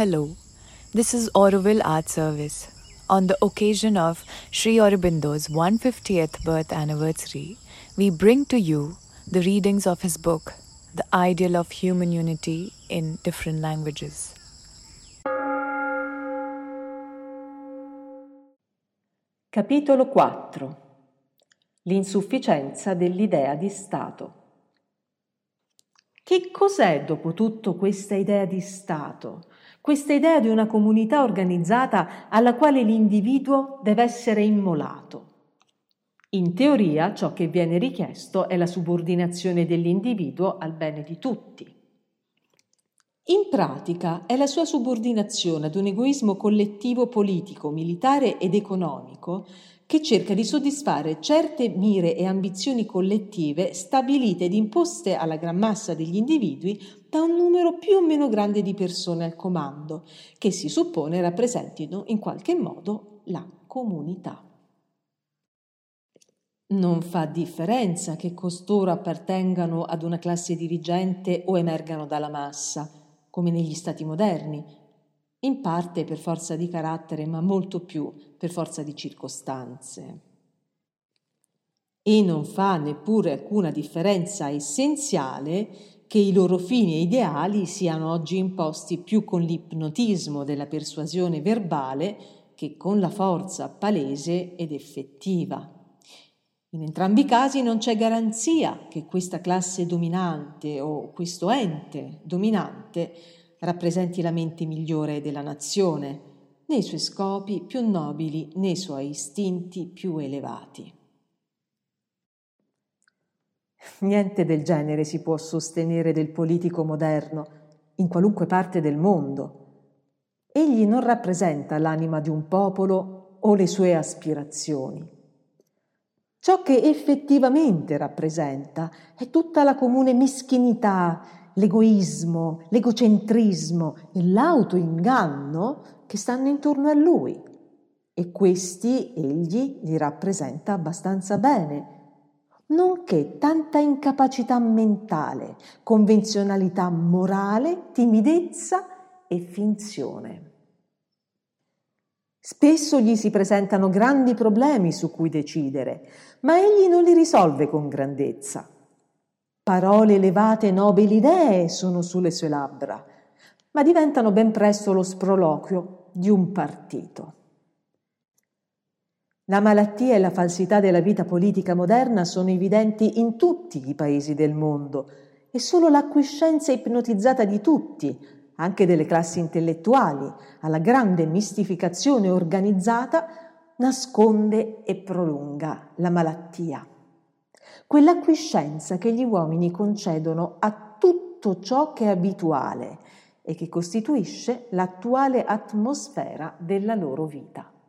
Hello, this is Auroville Art Service. On the occasion of Sri Aurobindo's 150th birth anniversary, we bring to you the readings of his book, The Ideal of Human Unity in Different Languages. Capitolo 4 L'insufficienza dell'idea di Stato. Che cos'è dopo tutto questa idea di Stato? Questa idea di una comunità organizzata alla quale l'individuo deve essere immolato. In teoria ciò che viene richiesto è la subordinazione dell'individuo al bene di tutti. In pratica è la sua subordinazione ad un egoismo collettivo politico, militare ed economico che cerca di soddisfare certe mire e ambizioni collettive stabilite ed imposte alla gran massa degli individui da un numero più o meno grande di persone al comando, che si suppone rappresentino in qualche modo la comunità. Non fa differenza che costoro appartengano ad una classe dirigente o emergano dalla massa, come negli stati moderni, in parte per forza di carattere, ma molto più per forza di circostanze. E non fa neppure alcuna differenza essenziale che i loro fini e ideali siano oggi imposti più con l'ipnotismo della persuasione verbale che con la forza palese ed effettiva. In entrambi i casi non c'è garanzia che questa classe dominante o questo ente dominante rappresenti la mente migliore della nazione, né i suoi scopi più nobili né i suoi istinti più elevati. Niente del genere si può sostenere del politico moderno in qualunque parte del mondo. Egli non rappresenta l'anima di un popolo o le sue aspirazioni. Ciò che effettivamente rappresenta è tutta la comune meschinità, l'egoismo, l'egocentrismo e l'autoinganno che stanno intorno a lui. E questi egli li rappresenta abbastanza bene, nonché tanta incapacità mentale, convenzionalità morale, timidezza e finzione. Spesso gli si presentano grandi problemi su cui decidere, ma egli non li risolve con grandezza Parole elevate e nobili idee sono sulle sue labbra, ma diventano ben presto lo sproloquio di un partito. La malattia e la falsità della vita politica moderna sono evidenti in tutti i paesi del mondo e solo l'acquiescenza ipnotizzata di tutti, anche delle classi intellettuali, alla grande mistificazione organizzata, nasconde e prolunga la malattia quell'acquiescenza che gli uomini concedono a tutto ciò che è abituale e che costituisce l'attuale atmosfera della loro vita.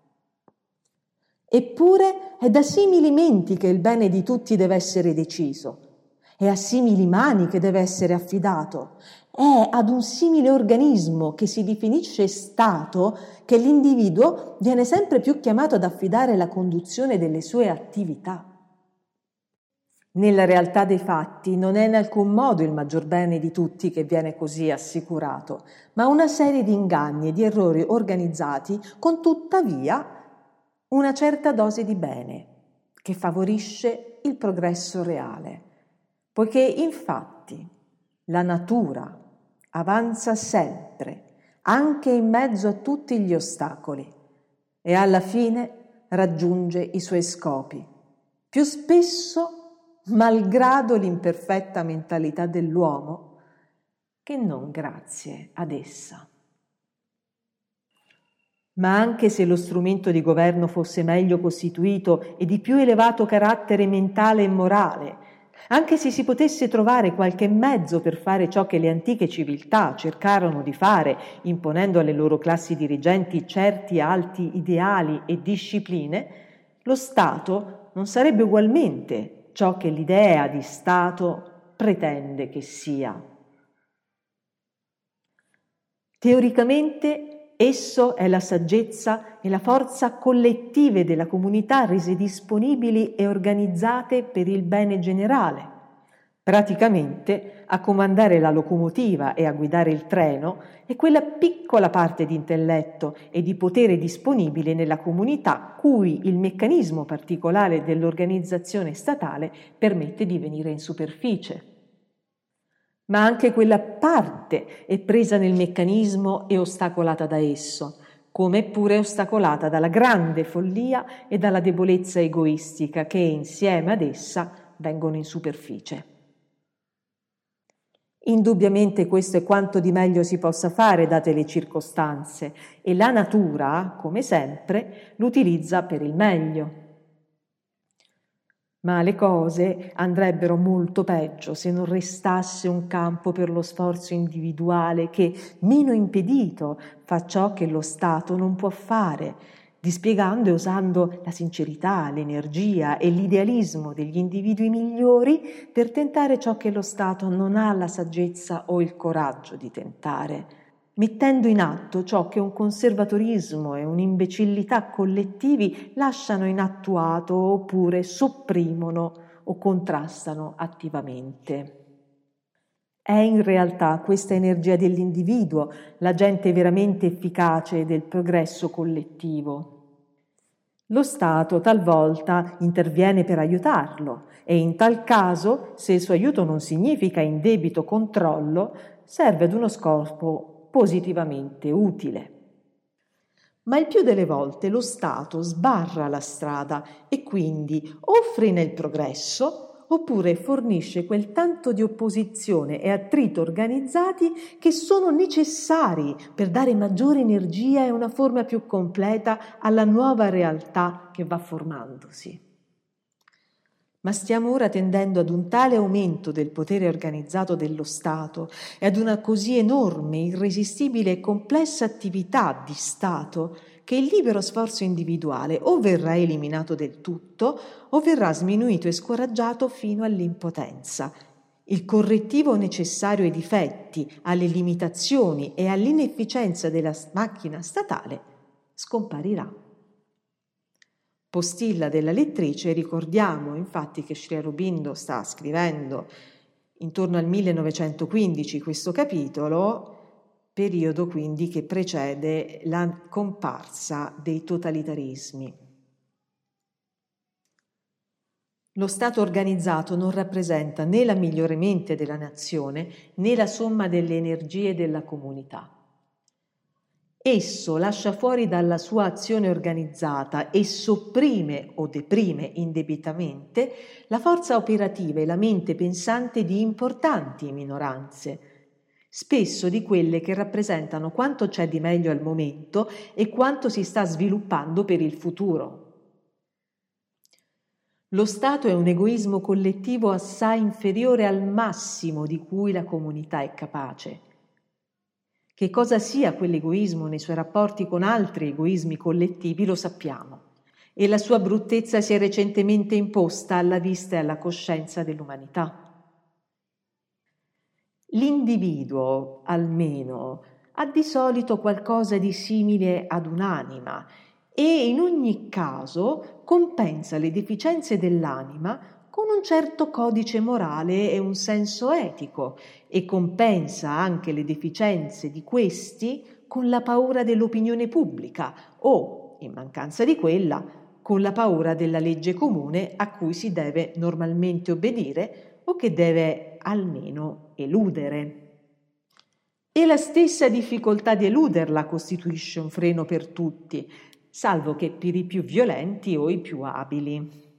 Eppure è da simili menti che il bene di tutti deve essere deciso, è a simili mani che deve essere affidato, è ad un simile organismo che si definisce Stato che l'individuo viene sempre più chiamato ad affidare la conduzione delle sue attività. Nella realtà dei fatti non è in alcun modo il maggior bene di tutti che viene così assicurato, ma una serie di inganni e di errori organizzati con tuttavia una certa dose di bene che favorisce il progresso reale, poiché infatti la natura avanza sempre, anche in mezzo a tutti gli ostacoli, e alla fine raggiunge i suoi scopi, più spesso malgrado l'imperfetta mentalità dell'uomo, che non grazie ad essa. Ma anche se lo strumento di governo fosse meglio costituito e di più elevato carattere mentale e morale, anche se si potesse trovare qualche mezzo per fare ciò che le antiche civiltà cercarono di fare, imponendo alle loro classi dirigenti certi alti ideali e discipline, lo Stato non sarebbe ugualmente ciò che l'idea di Stato pretende che sia. Teoricamente esso è la saggezza e la forza collettive della comunità rese disponibili e organizzate per il bene generale, Praticamente a comandare la locomotiva e a guidare il treno è quella piccola parte di intelletto e di potere disponibile nella comunità cui il meccanismo particolare dell'organizzazione statale permette di venire in superficie. Ma anche quella parte è presa nel meccanismo e ostacolata da esso, come pure ostacolata dalla grande follia e dalla debolezza egoistica che insieme ad essa vengono in superficie. Indubbiamente questo è quanto di meglio si possa fare date le circostanze e la natura, come sempre, l'utilizza per il meglio. Ma le cose andrebbero molto peggio se non restasse un campo per lo sforzo individuale che, meno impedito, fa ciò che lo Stato non può fare, dispiegando e usando la sincerità, l'energia e l'idealismo degli individui migliori per tentare ciò che lo Stato non ha la saggezza o il coraggio di tentare, mettendo in atto ciò che un conservatorismo e un'imbecillità collettivi lasciano inattuato oppure sopprimono o contrastano attivamente. È in realtà questa energia dell'individuo l'agente veramente efficace del progresso collettivo. Lo Stato talvolta interviene per aiutarlo e in tal caso, se il suo aiuto non significa indebito controllo, serve ad uno scopo positivamente utile. Ma il più delle volte lo Stato sbarra la strada e quindi o frena il progresso oppure fornisce quel tanto di opposizione e attrito organizzati che sono necessari per dare maggiore energia e una forma più completa alla nuova realtà che va formandosi. Ma stiamo ora tendendo ad un tale aumento del potere organizzato dello Stato e ad una così enorme, irresistibile e complessa attività di Stato che il libero sforzo individuale o verrà eliminato del tutto o verrà sminuito e scoraggiato fino all'impotenza. Il correttivo necessario ai difetti, alle limitazioni e all'inefficienza della macchina statale scomparirà. Postilla della lettrice, ricordiamo infatti che Sri Aurobindo sta scrivendo intorno al 1915 questo capitolo, periodo quindi che precede la comparsa dei totalitarismi. Lo Stato organizzato non rappresenta né la migliore mente della nazione né la somma delle energie della comunità. Esso lascia fuori dalla sua azione organizzata e sopprime o deprime indebitamente la forza operativa e la mente pensante di importanti minoranze, spesso di quelle che rappresentano quanto c'è di meglio al momento e quanto si sta sviluppando per il futuro. Lo Stato è un egoismo collettivo assai inferiore al massimo di cui la comunità è capace. Che cosa sia quell'egoismo nei suoi rapporti con altri egoismi collettivi lo sappiamo e la sua bruttezza si è recentemente imposta alla vista e alla coscienza dell'umanità. L'individuo, almeno, ha di solito qualcosa di simile ad un'anima e in ogni caso compensa le deficienze dell'anima con un certo codice morale e un senso etico e compensa anche le deficienze di questi con la paura dell'opinione pubblica o, in mancanza di quella, con la paura della legge comune a cui si deve normalmente obbedire o che deve almeno eludere. E la stessa difficoltà di eluderla costituisce un freno per tutti, salvo che per i più violenti o i più abili.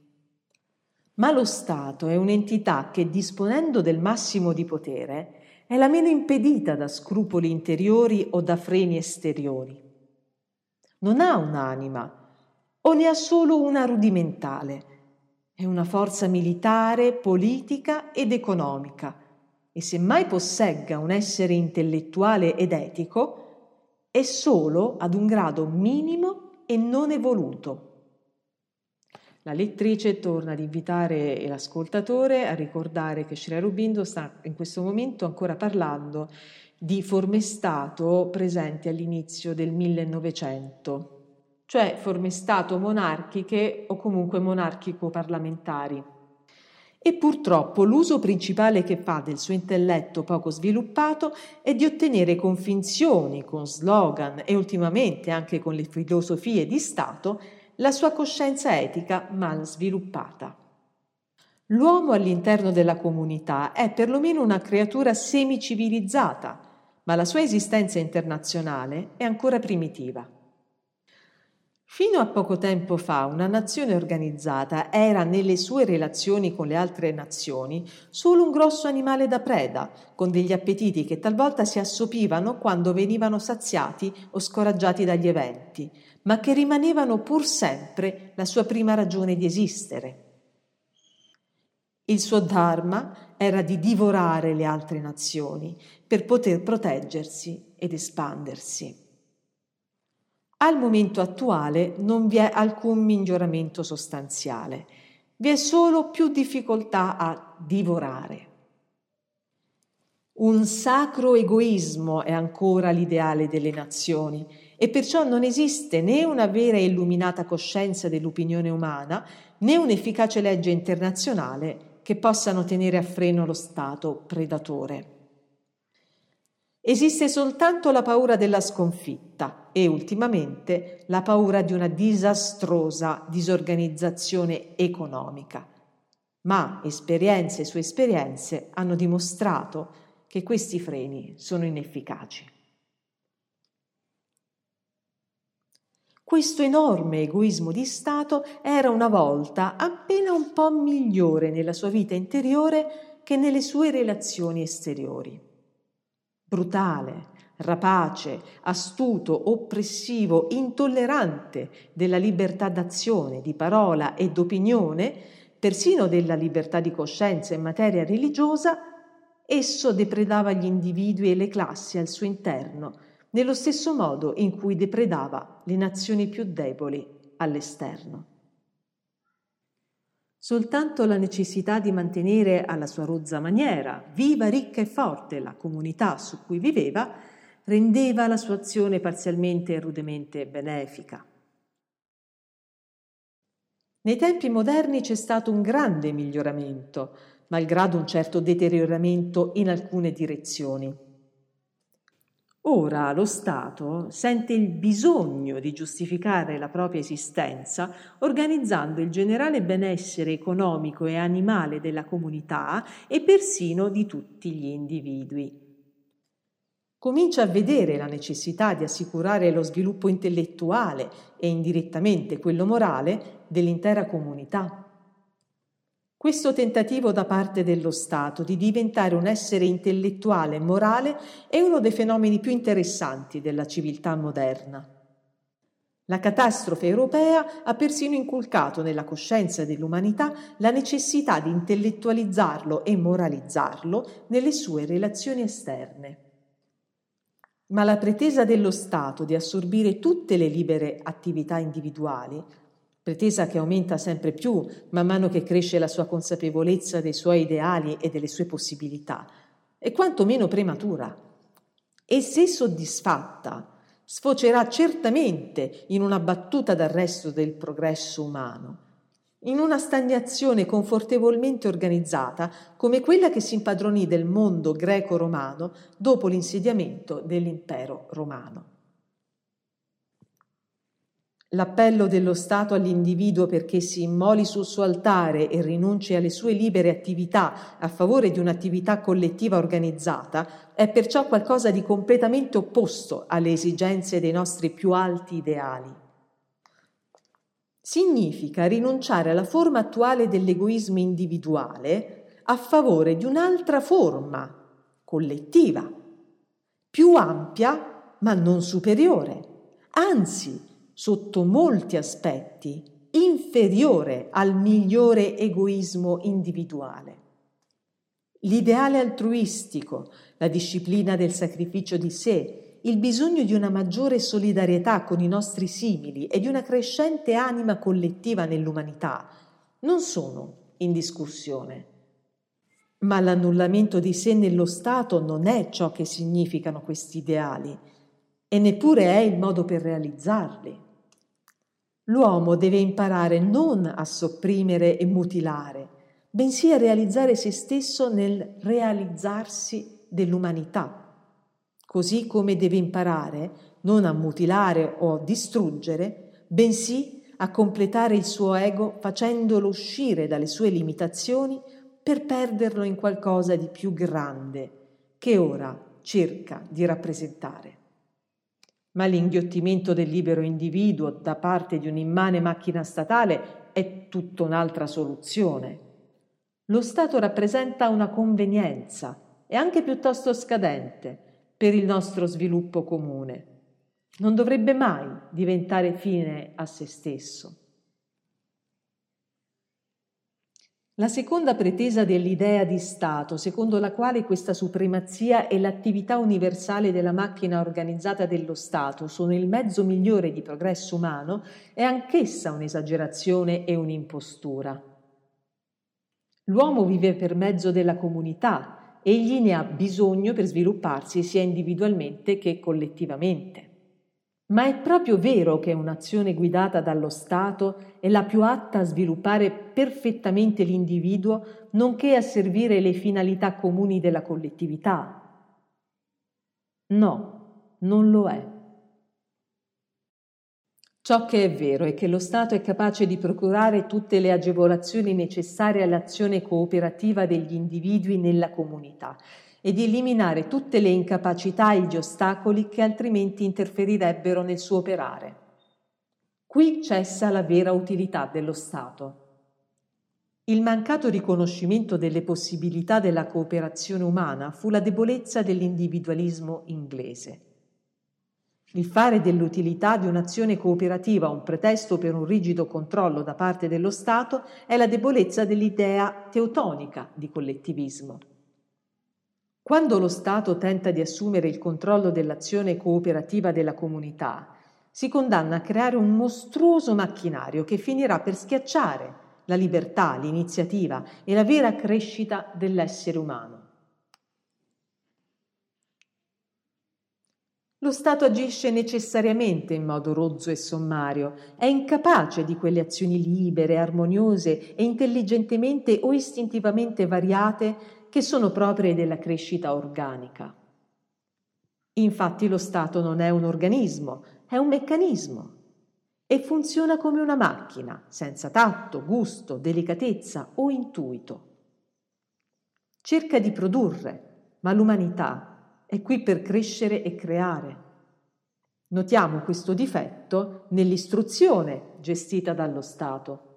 Ma lo Stato è un'entità che, disponendo del massimo di potere, è la meno impedita da scrupoli interiori o da freni esteriori. Non ha un'anima, o ne ha solo una rudimentale. È una forza militare, politica ed economica, e se mai possegga un essere intellettuale ed etico, è solo ad un grado minimo e non evoluto. La lettrice torna ad invitare l'ascoltatore a ricordare che Sri Aurobindo sta in questo momento ancora parlando di forme Stato presenti all'inizio del 1900, cioè forme Stato monarchiche o comunque monarchico-parlamentari. E purtroppo l'uso principale che fa del suo intelletto poco sviluppato è di ottenere con finzioni, con slogan e ultimamente anche con le filosofie di Stato la sua coscienza etica mal sviluppata. L'uomo all'interno della comunità è perlomeno una creatura semicivilizzata, ma la sua esistenza internazionale è ancora primitiva. Fino a poco tempo fa una nazione organizzata era nelle sue relazioni con le altre nazioni solo un grosso animale da preda, con degli appetiti che talvolta si assopivano quando venivano saziati o scoraggiati dagli eventi, ma che rimanevano pur sempre la sua prima ragione di esistere. Il suo dharma era di divorare le altre nazioni per poter proteggersi ed espandersi. Al momento attuale non vi è alcun miglioramento sostanziale, vi è solo più difficoltà a divorare. Un sacro egoismo è ancora l'ideale delle nazioni e perciò non esiste né una vera e illuminata coscienza dell'opinione umana né un'efficace legge internazionale che possano tenere a freno lo Stato predatore. Esiste soltanto la paura della sconfitta e ultimamente la paura di una disastrosa disorganizzazione economica. Ma esperienze su esperienze hanno dimostrato che questi freni sono inefficaci. Questo enorme egoismo di Stato era una volta appena un po' migliore nella sua vita interiore che nelle sue relazioni esteriori. Brutale, rapace, astuto, oppressivo, intollerante della libertà d'azione, di parola e d'opinione, persino della libertà di coscienza in materia religiosa, esso depredava gli individui e le classi al suo interno, nello stesso modo in cui depredava le nazioni più deboli all'esterno. Soltanto la necessità di mantenere alla sua rozza maniera, viva, ricca e forte, la comunità su cui viveva, rendeva la sua azione parzialmente e rudemente benefica. Nei tempi moderni c'è stato un grande miglioramento, malgrado un certo deterioramento in alcune direzioni. Ora lo Stato sente il bisogno di giustificare la propria esistenza organizzando il generale benessere economico e animale della comunità e persino di tutti gli individui. Comincia a vedere la necessità di assicurare lo sviluppo intellettuale e indirettamente quello morale dell'intera comunità. Questo tentativo da parte dello Stato di diventare un essere intellettuale e morale è uno dei fenomeni più interessanti della civiltà moderna. La catastrofe europea ha persino inculcato nella coscienza dell'umanità la necessità di intellettualizzarlo e moralizzarlo nelle sue relazioni esterne. Ma la pretesa dello Stato di assorbire tutte le libere attività individuali pretesa che aumenta sempre più man mano che cresce la sua consapevolezza dei suoi ideali e delle sue possibilità, è quanto meno prematura. E se soddisfatta, sfocerà certamente in una battuta d'arresto del progresso umano, in una stagnazione confortevolmente organizzata come quella che si impadronì del mondo greco-romano dopo l'insediamento dell'impero romano. L'appello dello Stato all'individuo perché si immoli sul suo altare e rinunci alle sue libere attività a favore di un'attività collettiva organizzata è perciò qualcosa di completamente opposto alle esigenze dei nostri più alti ideali. Significa rinunciare alla forma attuale dell'egoismo individuale a favore di un'altra forma collettiva, più ampia ma non superiore, anzi sotto molti aspetti inferiore al migliore egoismo individuale. L'ideale altruistico, la disciplina del sacrificio di sé, il bisogno di una maggiore solidarietà con i nostri simili e di una crescente anima collettiva nell'umanità non sono in discussione. Ma l'annullamento di sé nello Stato non è ciò che significano questi ideali e neppure è il modo per realizzarli. L'uomo deve imparare non a sopprimere e mutilare, bensì a realizzare se stesso nel realizzarsi dell'umanità, così come deve imparare non a mutilare o distruggere, bensì a completare il suo ego facendolo uscire dalle sue limitazioni per perderlo in qualcosa di più grande che ora cerca di rappresentare. Ma l'inghiottimento del libero individuo da parte di un'immane macchina statale è tutta un'altra soluzione. Lo Stato rappresenta una convenienza e anche piuttosto scadente per il nostro sviluppo comune non dovrebbe mai diventare fine a se stesso. La seconda pretesa dell'idea di Stato, secondo la quale questa supremazia e l'attività universale della macchina organizzata dello Stato sono il mezzo migliore di progresso umano, è anch'essa un'esagerazione e un'impostura. L'uomo vive per mezzo della comunità, egli ne ha bisogno per svilupparsi sia individualmente che collettivamente. Ma è proprio vero che un'azione guidata dallo Stato è la più atta a sviluppare perfettamente l'individuo, nonché a servire le finalità comuni della collettività? No, non lo è. Ciò che è vero è che lo Stato è capace di procurare tutte le agevolazioni necessarie all'azione cooperativa degli individui nella comunità e di eliminare tutte le incapacità e gli ostacoli che altrimenti interferirebbero nel suo operare. Qui cessa la vera utilità dello Stato. Il mancato riconoscimento delle possibilità della cooperazione umana fu la debolezza dell'individualismo inglese. Il fare dell'utilità di un'azione cooperativa un pretesto per un rigido controllo da parte dello Stato è la debolezza dell'idea teotonica di collettivismo. Quando lo Stato tenta di assumere il controllo dell'azione cooperativa della comunità, si condanna a creare un mostruoso macchinario che finirà per schiacciare la libertà, l'iniziativa e la vera crescita dell'essere umano. Lo Stato agisce necessariamente in modo rozzo e sommario, è incapace di quelle azioni libere, armoniose e intelligentemente o istintivamente variate che sono proprie della crescita organica. Infatti lo Stato non è un organismo, è un meccanismo e funziona come una macchina, senza tatto, gusto, delicatezza o intuito. Cerca di produrre, ma l'umanità è qui per crescere e creare. Notiamo questo difetto nell'istruzione gestita dallo Stato.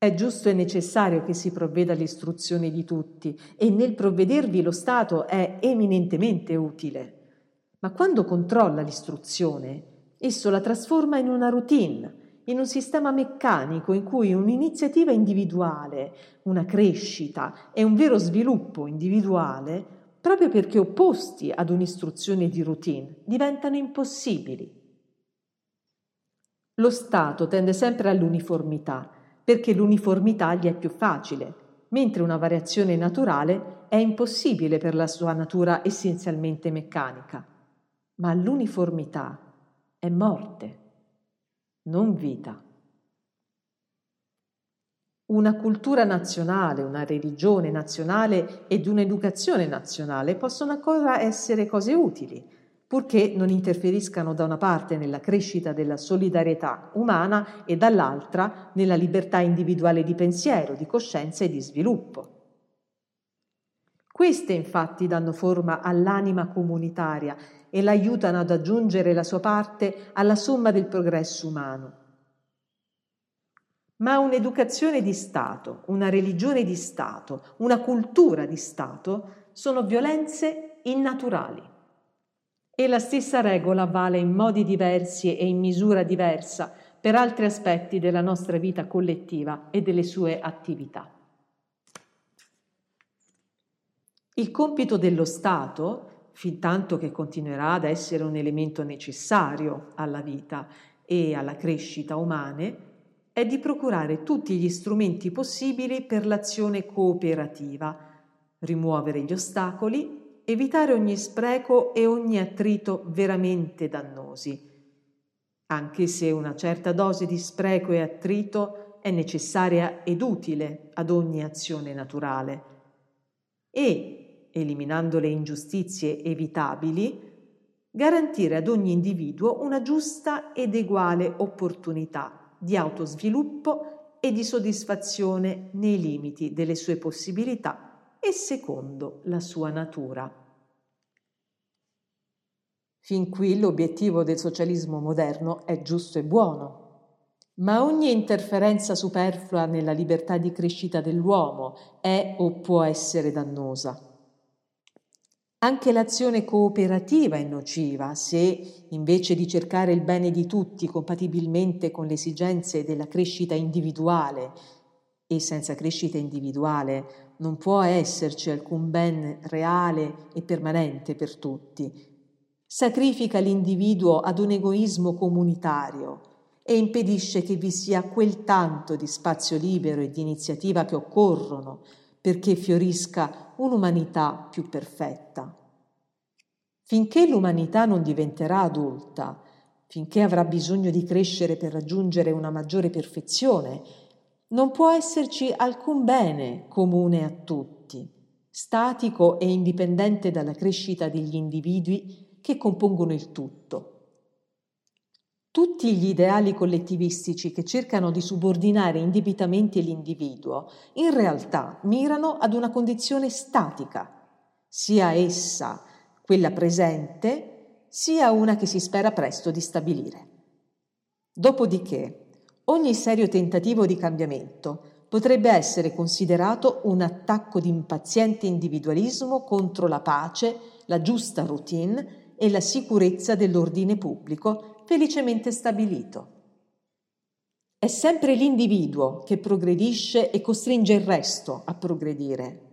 È giusto e necessario che si provveda all'istruzione di tutti e nel provvedervi lo Stato è eminentemente utile. Ma quando controlla l'istruzione, esso la trasforma in una routine, in un sistema meccanico in cui un'iniziativa individuale, una crescita e un vero sviluppo individuale, proprio perché opposti ad un'istruzione di routine, diventano impossibili. Lo Stato tende sempre all'uniformità perché l'uniformità gli è più facile, mentre una variazione naturale è impossibile per la sua natura essenzialmente meccanica. Ma l'uniformità è morte, non vita. Una cultura nazionale, una religione nazionale ed un'educazione nazionale possono ancora essere cose utili, purché non interferiscano da una parte nella crescita della solidarietà umana e dall'altra nella libertà individuale di pensiero, di coscienza e di sviluppo. Queste infatti danno forma all'anima comunitaria e l'aiutano ad aggiungere la sua parte alla somma del progresso umano. Ma un'educazione di Stato, una religione di Stato, una cultura di Stato sono violenze innaturali. E la stessa regola vale in modi diversi e in misura diversa per altri aspetti della nostra vita collettiva e delle sue attività. Il compito dello Stato, fin tanto che continuerà ad essere un elemento necessario alla vita e alla crescita umane, è di procurare tutti gli strumenti possibili per l'azione cooperativa, rimuovere gli ostacoli evitare ogni spreco e ogni attrito veramente dannosi, anche se una certa dose di spreco e attrito è necessaria ed utile ad ogni azione naturale. E, eliminando le ingiustizie evitabili, garantire ad ogni individuo una giusta ed eguale opportunità di autosviluppo e di soddisfazione nei limiti delle sue possibilità e secondo la sua natura. Fin qui l'obiettivo del socialismo moderno è giusto e buono, ma ogni interferenza superflua nella libertà di crescita dell'uomo è o può essere dannosa. Anche l'azione cooperativa è nociva se, invece di cercare il bene di tutti compatibilmente con le esigenze della crescita individuale, e senza crescita individuale non può esserci alcun ben reale e permanente per tutti, sacrifica l'individuo ad un egoismo comunitario e impedisce che vi sia quel tanto di spazio libero e di iniziativa che occorrono perché fiorisca un'umanità più perfetta. Finché l'umanità non diventerà adulta, finché avrà bisogno di crescere per raggiungere una maggiore perfezione, non può esserci alcun bene comune a tutti, statico e indipendente dalla crescita degli individui che compongono il tutto. Tutti gli ideali collettivistici che cercano di subordinare indebitamente l'individuo in realtà mirano ad una condizione statica, sia essa quella presente, sia una che si spera presto di stabilire. Dopodiché, ogni serio tentativo di cambiamento potrebbe essere considerato un attacco di impaziente individualismo contro la pace, la giusta routine e la sicurezza dell'ordine pubblico felicemente stabilito. È sempre l'individuo che progredisce e costringe il resto a progredire.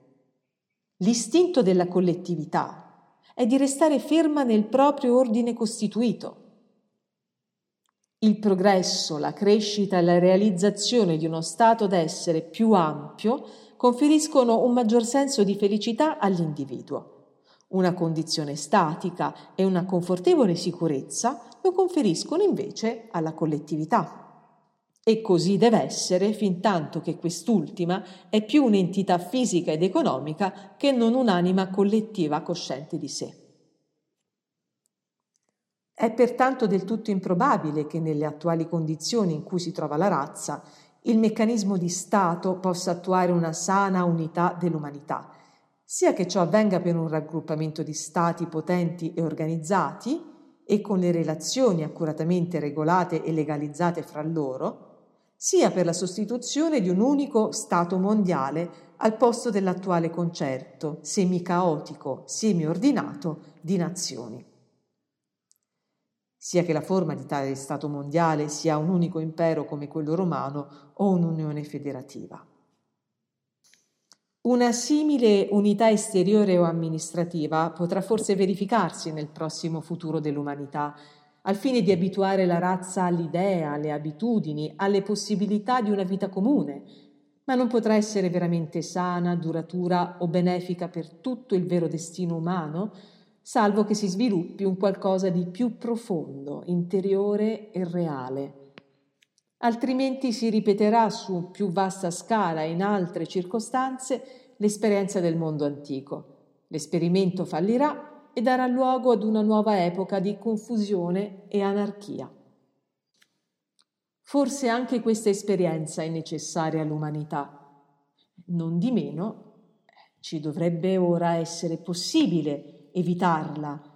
L'istinto della collettività è di restare ferma nel proprio ordine costituito. Il progresso, la crescita e la realizzazione di uno stato d'essere più ampio conferiscono un maggior senso di felicità all'individuo. Una condizione statica e una confortevole sicurezza lo conferiscono invece alla collettività. E così deve essere fin tanto che quest'ultima è più un'entità fisica ed economica che non un'anima collettiva cosciente di sé. È pertanto del tutto improbabile che nelle attuali condizioni in cui si trova la razza il meccanismo di Stato possa attuare una sana unità dell'umanità, sia che ciò avvenga per un raggruppamento di Stati potenti e organizzati, e con le relazioni accuratamente regolate e legalizzate fra loro, sia per la sostituzione di un unico Stato mondiale al posto dell'attuale concerto semi-caotico, semi-ordinato di nazioni. Sia che la forma di tale Stato mondiale sia un unico impero come quello romano o un'unione federativa. Una simile unità esteriore o amministrativa potrà forse verificarsi nel prossimo futuro dell'umanità, al fine di abituare la razza all'idea, alle abitudini, alle possibilità di una vita comune, ma non potrà essere veramente sana, duratura o benefica per tutto il vero destino umano, salvo che si sviluppi un qualcosa di più profondo, interiore e reale. Altrimenti si ripeterà su più vasta scala e in altre circostanze l'esperienza del mondo antico. L'esperimento fallirà e darà luogo ad una nuova epoca di confusione e anarchia. Forse anche questa esperienza è necessaria all'umanità. Non di meno, ci dovrebbe ora essere possibile evitarla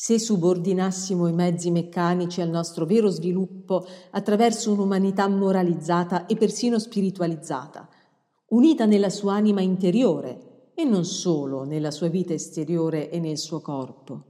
se subordinassimo i mezzi meccanici al nostro vero sviluppo attraverso un'umanità moralizzata e persino spiritualizzata, unita nella sua anima interiore e non solo nella sua vita esteriore e nel suo corpo.